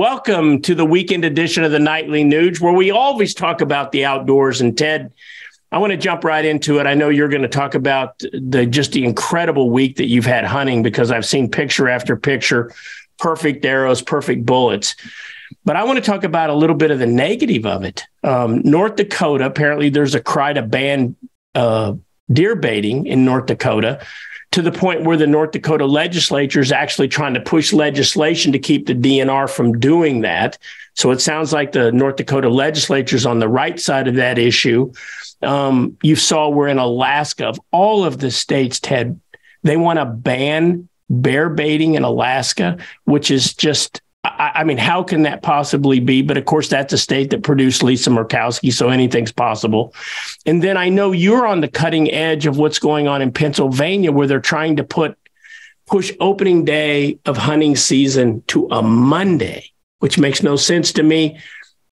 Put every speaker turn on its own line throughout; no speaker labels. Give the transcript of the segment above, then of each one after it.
Welcome to the weekend edition of the Nightly Nuge, where we always talk about the outdoors. And Ted, I want to jump right into it. I know you're going to talk about the just the incredible week that you've had hunting because I've seen picture after picture, perfect arrows, perfect bullets. But I want to talk about a little bit of the negative of it. Um, North Dakota, apparently, there's a cry to ban uh, deer baiting in North Dakota to the point where the North Dakota legislature is actually trying to push legislation to keep the DNR from doing that. So it sounds like the North Dakota legislature is on the right side of that issue. Um, you saw we're in Alaska, of all of the states, Ted, they want to ban bear baiting in Alaska, which is just I, I, mean, how can that possibly be? But of course, that's a state that produced Lisa Murkowski, so anything's possible. And then I know you're on the cutting edge of what's going on in Pennsylvania, where they're trying to put push opening day of hunting season to a Monday, which makes no sense to me.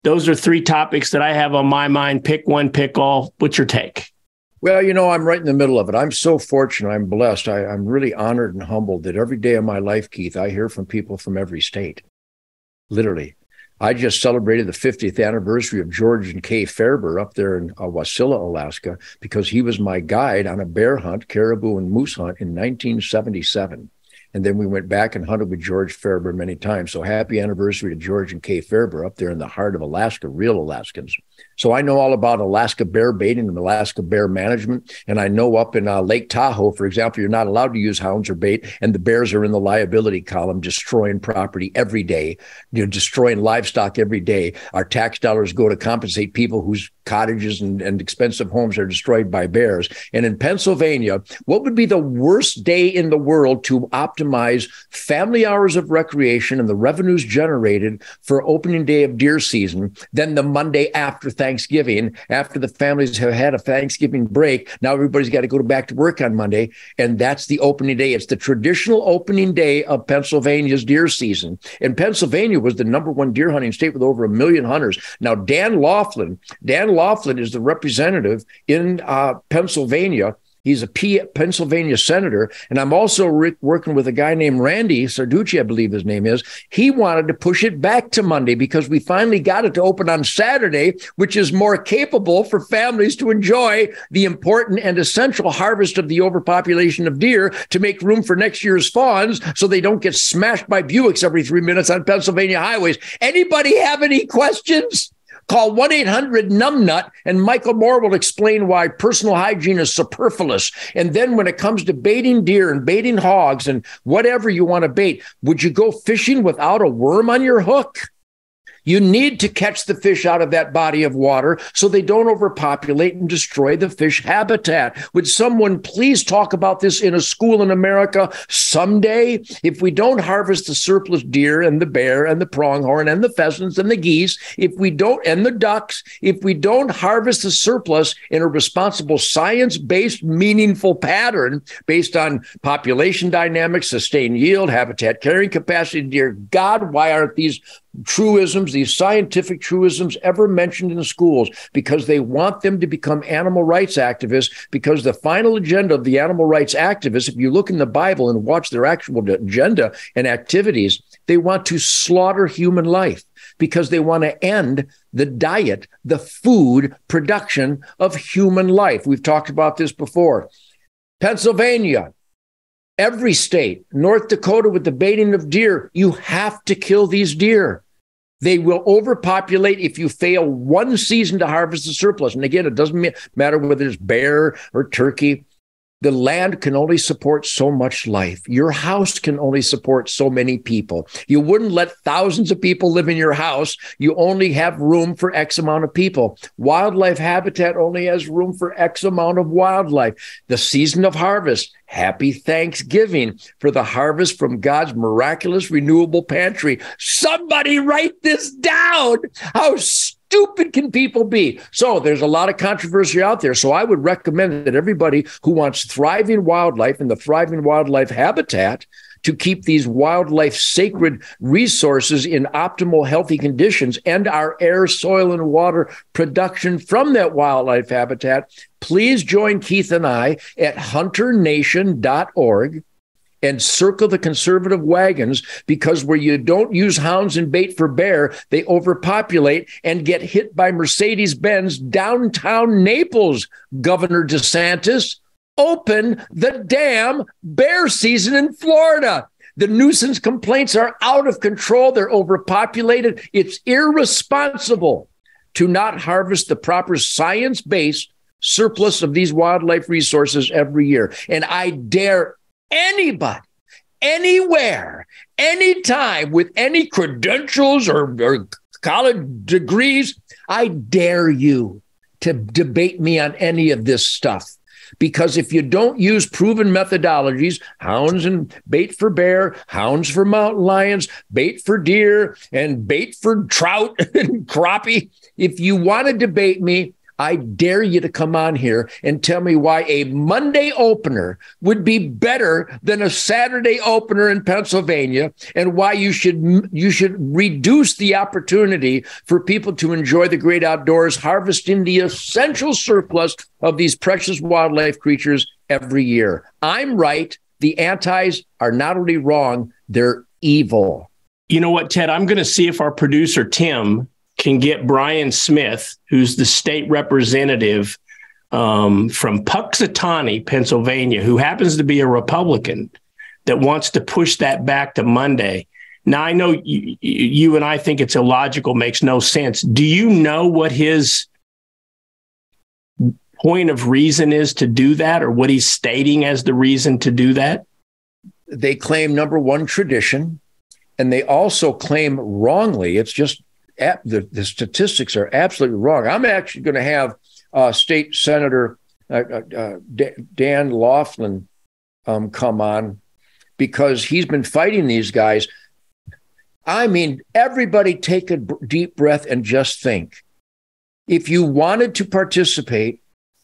Those are three topics that I have on my mind. Pick one, pick all. What's your take?
Well, you know, I'm right in the middle of it. I'm so fortunate. I'm blessed. I, am really honored and humbled that every day of my life, Keith, I hear from people from every state literally. I just celebrated the 50th anniversary of George and Kay Faerber up there in uh, Wasilla, Alaska, because he was my guide on a bear hunt, caribou and moose hunt in 1977. And then we went back and hunted with George Faerber many times. So happy anniversary to George and Kay Faerber up there in the heart of Alaska, real Alaskans. So I know all about Alaska bear baiting and Alaska bear management. And I know up in uh, Lake Tahoe, for example, you're not allowed to use hounds or bait, and the bears are in the liability column, destroying property every day, you know, destroying livestock every day. Our tax dollars go to compensate people whose cottages and, and expensive homes are destroyed by bears. And in Pennsylvania, what would be the worst day in the world to optimize family hours of recreation and the revenues generated for opening day of deer season than the Monday after Thanksgiving? Thanksgiving after the families have had a Thanksgiving break. Now everybody's got to go back to work on Monday, and that's the opening day. It's the traditional opening day of Pennsylvania's deer season. And Pennsylvania was the number one deer hunting state with over a million hunters. Now Dan Laughlin, Dan Laughlin is the representative in uh, Pennsylvania He's a P- Pennsylvania senator. And I'm also re- working with a guy named Randy Sarducci, I believe his name is. He wanted to push it back to Monday because we finally got it to open on Saturday, which is more capable for families to enjoy the important and essential harvest of the overpopulation of deer to make room for next year's fawns so they don't get smashed by Buicks every three minutes on Pennsylvania highways. Anybody have any questions? Call 1 800 Numbnut and Michael Moore will explain why personal hygiene is superfluous. And then when it comes to baiting deer and baiting hogs and whatever you want to bait, would you go fishing without a worm on your hook? You need to catch the fish out of that body of water so they don't overpopulate and destroy the fish habitat. Would someone please talk about this in a school in America someday? If we don't harvest the surplus deer and the bear and the pronghorn and the pheasants and the geese, if we don't, and the ducks, if we don't harvest the surplus in a responsible science based, meaningful pattern based on population dynamics, sustained yield, habitat carrying capacity, dear God, why aren't these truisms, these scientific truisms ever mentioned in schools because they want them to become animal rights activists because the final agenda of the animal rights activists, if you look in the Bible and watch their actual agenda and activities, they want to slaughter human life because they want to end the diet, the food production of human life. We've talked about this before. Pennsylvania, every state, North Dakota with the baiting of deer, you have to kill these deer. They will overpopulate if you fail one season to harvest the surplus. And again, it doesn't matter whether it's bear or turkey. The land can only support so much life. Your house can only support so many people. You wouldn't let thousands of people live in your house. You only have room for X amount of people. Wildlife habitat only has room for X amount of wildlife. The season of harvest, happy Thanksgiving for the harvest from God's miraculous renewable pantry. Somebody write this down. How stupid can people be? So there's a lot of controversy out there. So I would recommend that everybody who wants thriving wildlife and the thriving wildlife habitat to keep these wildlife sacred resources in optimal healthy conditions and our air, soil, and water production from that wildlife habitat, please join Keith and I at hunternation.org and circle the conservative wagons because where you don't use hounds and bait for bear, they overpopulate and get hit by Mercedes Benz downtown Naples, Governor DeSantis. Open the damn bear season in Florida. The nuisance complaints are out of control. They're overpopulated. It's irresponsible to not harvest the proper science based surplus of these wildlife resources every year. And I dare anybody, anywhere, anytime with any credentials or, or college degrees, I dare you to debate me on any of this stuff. Because if you don't use proven methodologies, hounds and bait for bear, hounds for mountain lions, bait for deer, and bait for trout and crappie, if you want to debate me, I dare you to come on here and tell me why a Monday opener would be better than a Saturday opener in Pennsylvania and why you should you should reduce the opportunity for people to enjoy the great outdoors harvesting the essential surplus of these precious wildlife creatures every year. I'm right. The antis are not only wrong, they're evil.
You know what, Ted? I'm going to see if our producer Tim can get Brian Smith, who's the state representative um, from Punxsutawney, Pennsylvania, who happens to be a Republican that wants to push that back to Monday. Now, I know you, you and I think it's illogical, makes no sense. Do you know what his point of reason is to do that or what he's stating as the reason to do that?
They claim number one tradition, and they also claim wrongly, it's just the, the statistics are absolutely wrong. I'm actually going to have uh, State Senator uh, uh, uh Dan Laughlin um, come on because he's been fighting these guys. I mean, everybody take a deep breath and just think. If you wanted to participate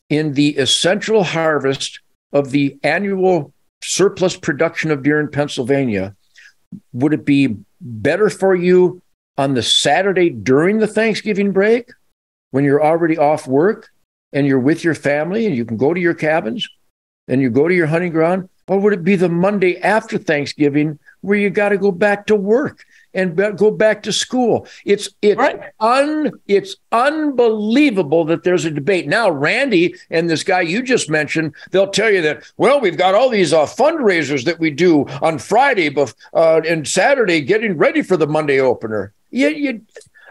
in the essential harvest of the annual surplus production of deer in Pennsylvania, would it be better for you on the Saturday during the Thanksgiving break when you're already off work and you're with your family and you can go to your cabins and you go to your hunting ground? Or would it be the Monday after Thanksgiving where you got to go back to work and go back to school? It's it's right. un it's unbelievable that there's a debate now. Randy and this guy you just mentioned, they'll tell you that well, we've got all these uh, fundraisers that we do on Friday, but uh, and Saturday, getting ready for the Monday opener. You, you,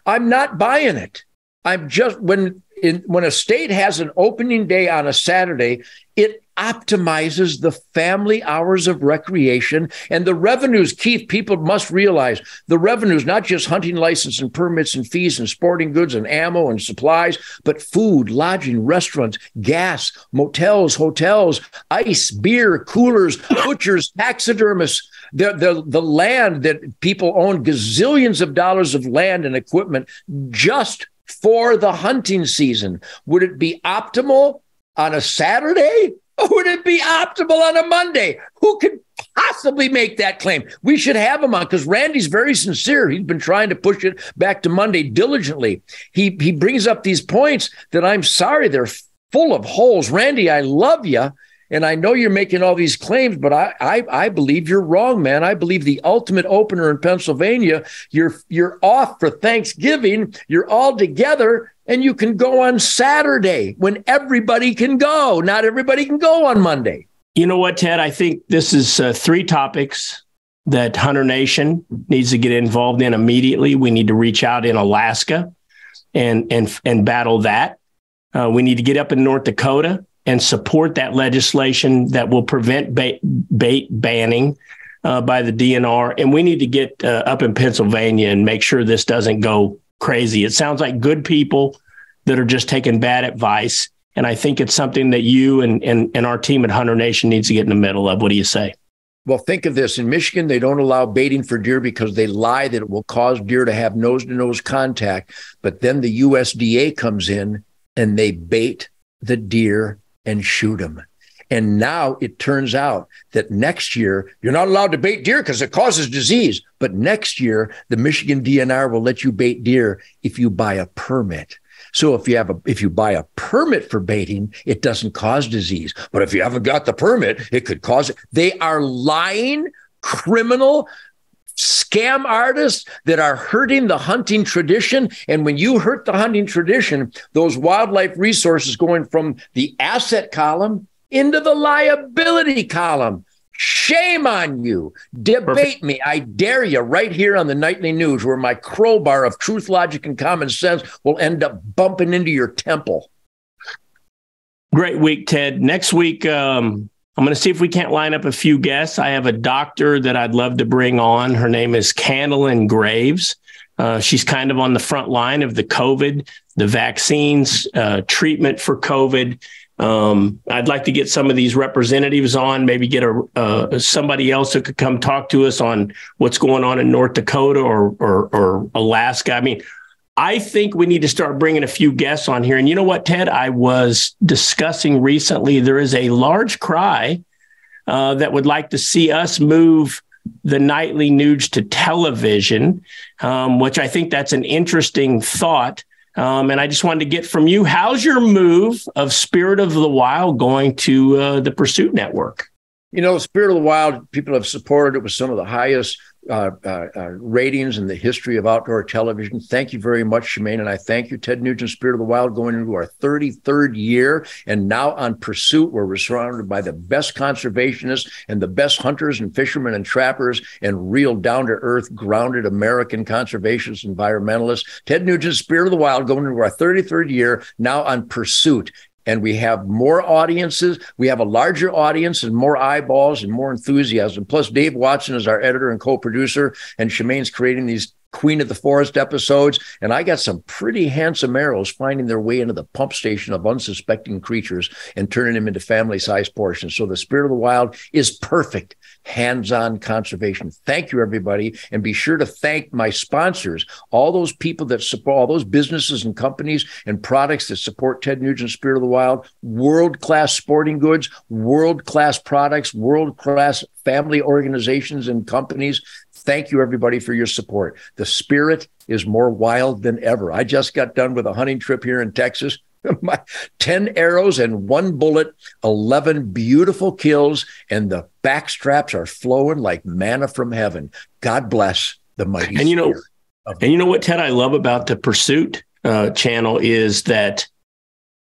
I'm not buying it. I'm just when in, when a state has an opening day on a Saturday, it optimizes the family hours of recreation and the revenues. Keith, people must realize the revenues, not just hunting license and permits and fees and sporting goods and ammo and supplies, but food, lodging, restaurants, gas, motels, hotels, ice, beer, coolers, butchers, taxidermists, the, the, the land that people own gazillions of dollars of land and equipment just for the hunting season. Would it be optimal on a Saturday? Or would it be optimal on a Monday? Who could possibly make that claim? We should have him on because Randy's very sincere. He's been trying to push it back to Monday diligently. He he brings up these points that I'm sorry they're full of holes. Randy, I love you. And I know you're making all these claims, but I, I, I believe you're wrong, man. I believe the ultimate opener in Pennsylvania, you're you're off for Thanksgiving, you're all together, and you can go on Saturday when everybody can go. Not everybody can go on Monday.
You know what, Ted? I think this is uh, three topics that Hunter Nation needs to get involved in immediately. We need to reach out in Alaska and and and battle that. Uh, we need to get up in North Dakota and support that legislation that will prevent bait, bait banning uh, by the DNR. And we need to get uh, up in Pennsylvania and make sure this doesn't go crazy. It sounds like good people that are just taking bad advice. And I think it's something that you and, and, and our team at Hunter Nation needs to get in the middle of. What do you say?
Well, think of this. In Michigan, they don't allow baiting for deer because they lie that it will cause deer to have nose to nose contact. But then the USDA comes in and they bait the deer and shoot them. And now it turns out that next year, you're not allowed to bait deer because it causes disease. But next year, the Michigan DNR will let you bait deer if you buy a permit. So if you have a if you buy a permit for baiting, it doesn't cause disease. But if you haven't got the permit, it could cause it. They are lying, criminal, scam artists that are hurting the hunting tradition. And when you hurt the hunting tradition, those wildlife resources going from the asset column into the liability column. Shame on you. Debate Perfect. me. I dare you right here on the Nightly Nuge where my crowbar of truth, logic, and common sense will end up bumping into your temple.
Great week, Ted. Next week, um, I'm going to see if we can't line up a few guests. I have a doctor that I'd love to bring on. Her name is Candlin Graves. Uh, she's kind of on the front line of the COVID, the vaccines, uh, treatment for COVID. Um, I'd like to get some of these representatives on, maybe get a uh, somebody else who could come talk to us on what's going on in North Dakota or, or, or Alaska. I mean, I think we need to start bringing a few guests on here. And you know what, Ted? I was discussing recently, there is a large cry uh, that would like to see us move the Nightly Nuge to television, um, which I think that's an interesting thought. Um, and I just wanted to get from you, how's your move of Spirit of the Wild going to uh, the Pursuit Network?
You know, Spirit of the Wild, people have supported it with some of the highest uh, uh, uh, ratings in the history of outdoor television. Thank you very much, Shemane. And I thank you, Ted Nugent, Spirit of the Wild, going into our 33rd year. And now on Pursuit, where we're surrounded by the best conservationists and the best hunters and fishermen and trappers and real down to earth, grounded American conservationists, environmentalists. Ted Nugent, Spirit of the Wild, going into our 33rd year, now on Pursuit and we have more audiences. We have a larger audience and more eyeballs and more enthusiasm. Plus, Dave Watson is our editor and co-producer, and Shemane's creating these Queen of the Forest episodes. And I got some pretty handsome arrows finding their way into the pump station of unsuspecting creatures and turning them into family sized portions. So the Spirit of the Wild is perfect hands on conservation. Thank you, everybody. And be sure to thank my sponsors, all those people that support, all those businesses and companies and products that support Ted Nugent's Spirit of the Wild, world class sporting goods, world class products, world class family organizations and companies. Thank you, everybody, for your support. The spirit is more wild than ever. I just got done with a hunting trip here in Texas. My 10 arrows and one bullet, 11 beautiful kills, and the back straps are flowing like manna from heaven. God bless the mighty.
And you know, and you know what, Ted, I love about the Pursuit uh, channel is that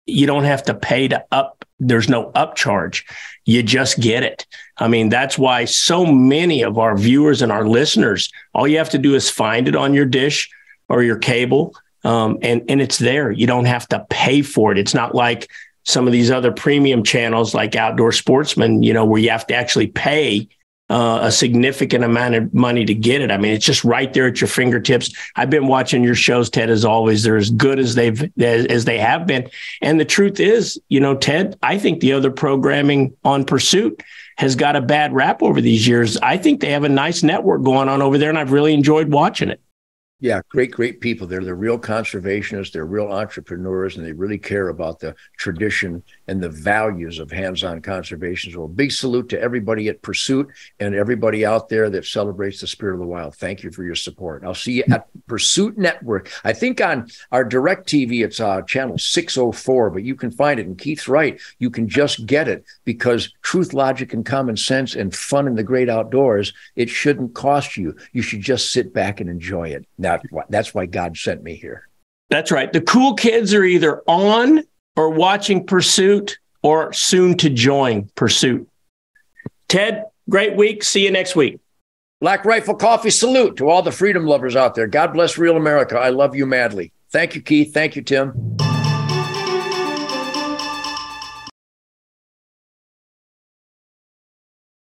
you don't have to pay to up. There's no upcharge. You just get it. I mean, that's why so many of our viewers and our listeners, all you have to do is find it on your dish or your cable um, and and it's there. You don't have to pay for it. It's not like some of these other premium channels like Outdoor Sportsman, you know, where you have to actually pay uh, a significant amount of money to get it. I mean, it's just right there at your fingertips. I've been watching your shows, Ted, as always. They're as good as they've as, as they have been. And the truth is, you know, Ted, I think the other programming on Pursuit has got a bad rap over these years. I think they have a nice network going on over there, and I've really enjoyed watching it.
Yeah, great, great people. They're the real conservationists. They're real entrepreneurs, and they really care about the tradition and the values of hands-on conservation. So, a big salute to everybody at Pursuit and everybody out there that celebrates the spirit of the wild. Thank you for your support. I'll see you at Pursuit Network. I think on our DirecTV, it's uh, channel 604, but you can find it. And Keith's right; you can just get it because truth, logic, and common sense and fun in the great outdoors. It shouldn't cost you. You should just sit back and enjoy it. Why, that's why God sent me here.
That's right. The cool kids are either on or watching Pursuit or soon to join Pursuit. Ted, great week. See you next week.
Black Rifle Coffee salute to all the freedom lovers out there. God bless real America. I love you madly. Thank you, Keith. Thank you, Tim.